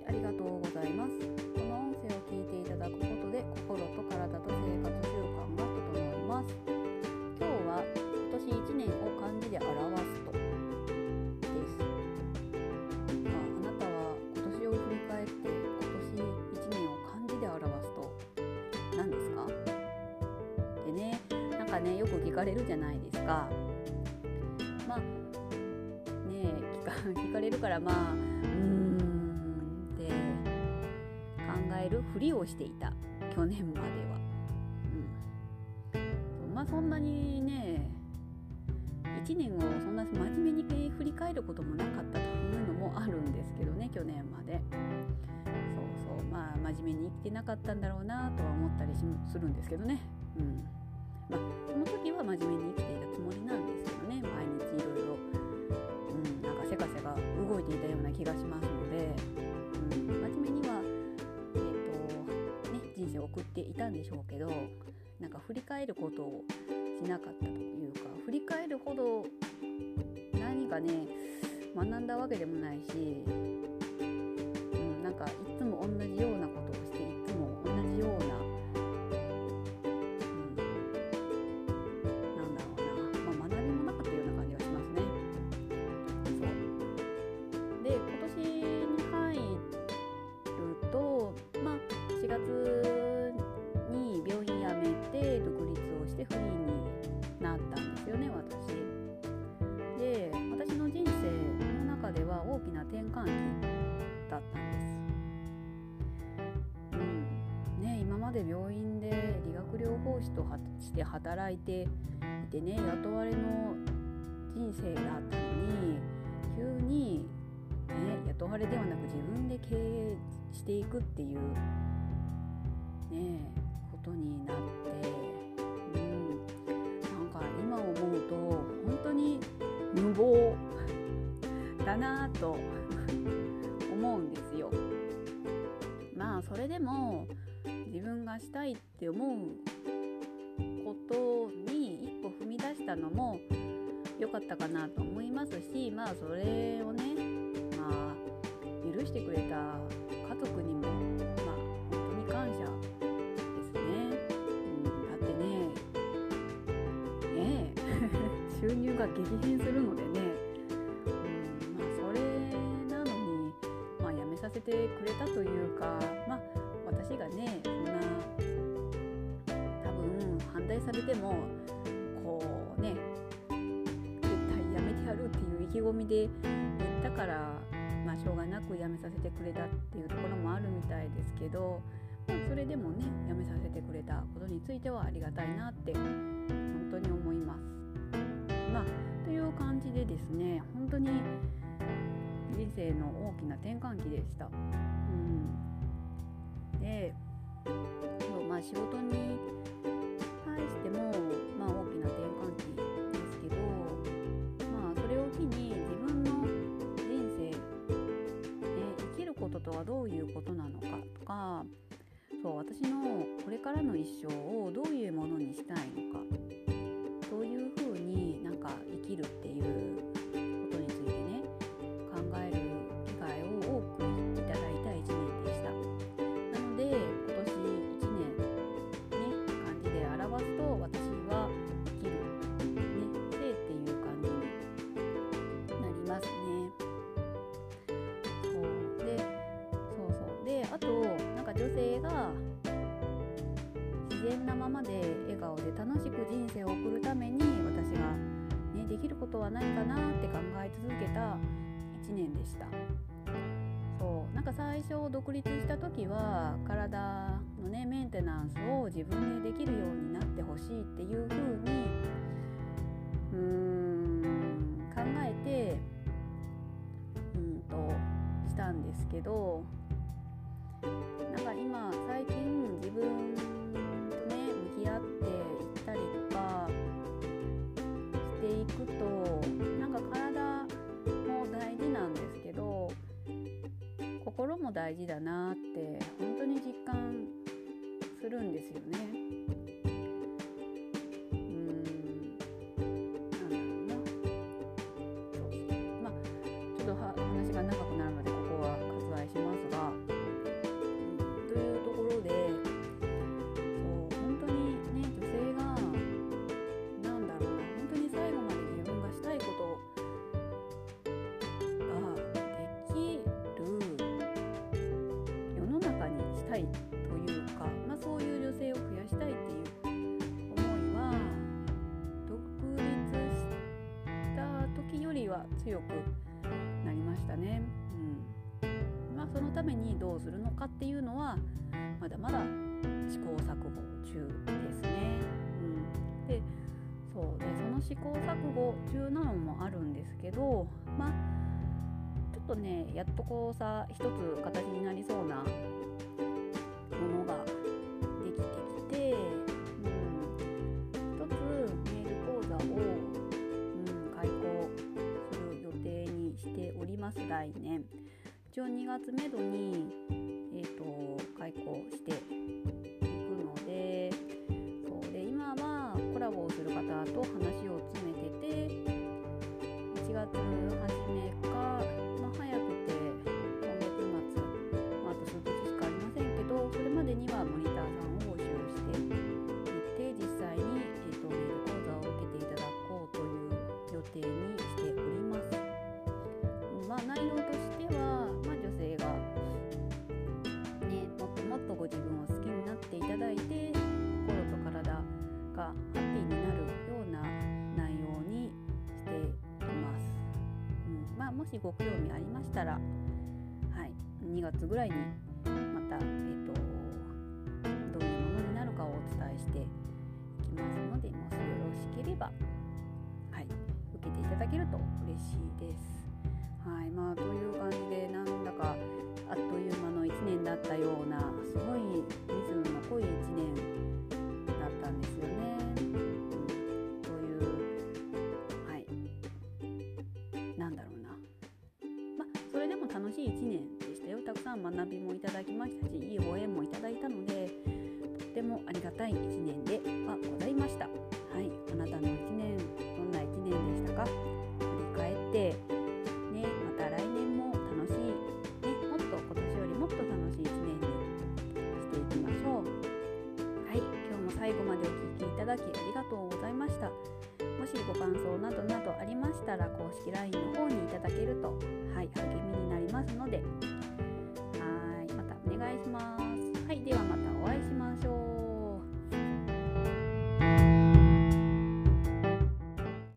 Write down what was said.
きありがとうございます。この音声を聞いていただくことで心と体と生活習慣が整います。今日は今年1年を漢字で表すと。です。ああなたは今年を振り返って今年1年を漢字で表すと。何ですか？でねなんかねよく聞かれるじゃないですか。まあね聞か 聞かれるからまあうんえるふりをしていた去年までは。うん、まあそんなにね1年をそんな真面目に振り返ることもなかったというのもあるんですけどね去年まで。そうそうまあ真面目に生きてなかったんだろうなとは思ったりするんですけどね。うんまあ、その時は真面目に生きていたつもりなんですけどね毎日いろいろ、うん、なんかせかせか動いていたような気がしますので、送っていたんでしょうけどなんか振り返ることをしなかったというか振り返るほど何かね学んだわけでもないし、うん、なんかいつも同じようなですよね私。で私の人生の中では大きな転換期だったんです。うんね、今まで病院で理学療法士として働いていてね雇われの人生だったのに急に、ね、雇われではなく自分で経営していくっていう、ね、ことになって、なと思うんですよ。まあそれでも自分がしたいって思うことに一歩踏み出したのも良かったかなと思いますしまあそれをねまあ許してくれた家族にもまあ本当に感謝ですね。うん、だってねねえ 収入が激変するのでね、てくれたというかまあ私がねそんな多分反対されてもこうね絶対やめてやるっていう意気込みで言ったからまあしょうがなく辞めさせてくれたっていうところもあるみたいですけど、まあ、それでもね辞めさせてくれたことについてはありがたいなって本当に思います。まあという感じでですね本当に人生の大きな転換期でした。うん、でそうまあ仕事に対しても、まあ、大きな転換期ですけど、まあ、それを機に自分の人生、ね、生きることとはどういうことなのかとかそう私のこれからの一生をどういうものにしたいのかままで笑顔で楽しく人生を送るために私が、ね、できることはないかなって考え続けた1年でした。そうなんか最初独立した時は体のねメンテナンスを自分でできるようになってほしいっていう風にうーん考えてうんとしたんですけどなんか今最近自分くとなんか体も大事なんですけど心も大事だなって本当に実感するんですよね。うん。なんだろうな。そうまあちょっと話が長くいというか、まあ、そういう女性を増やしたいっていう思いは独立した時よりは強くなりましたね。うんまあ、そのためにどうするのかっていうのはまだまだ試行錯誤中ですね。うん、でそうでその試行錯誤中なのもあるんですけどまあちょっとねやっとこうさ一つ形になりそうなます来年一応2月めどに、えーと開講してラボをする方と話を詰めてて1月初めか、まあ、早くて今月末、まあ、あと数日しかありませんけどそれまでにはモニターさんを募集していって実際に、えーと、メール講座を受けていただこうという予定に。内容としては、まあ、女性が、ね、もっともっとご自分を好きになっていただいて心と体がハッピーになるような内容にしご興味ありましたら、はい、2月ぐらいにまた、えーと、どういうものになるかをお伝えしていきますのでもしよろしければ、はい、受けていただけると嬉しいです。はいまあ、という感じでなんだかあっという間の1年だったようなすごいリズムの濃い1年だったんですよね。という、はい、なんだろうな、ま、それでも楽しい1年でしたよ。たくさん学びもいただきましたしいい応援もいただいたのでとってもありがたい1年ではございました。はいあなたの1年感想などなどありましたら公式 LINE の方にいただけると、はい、励みになりますのではいまたお願いします。はい。では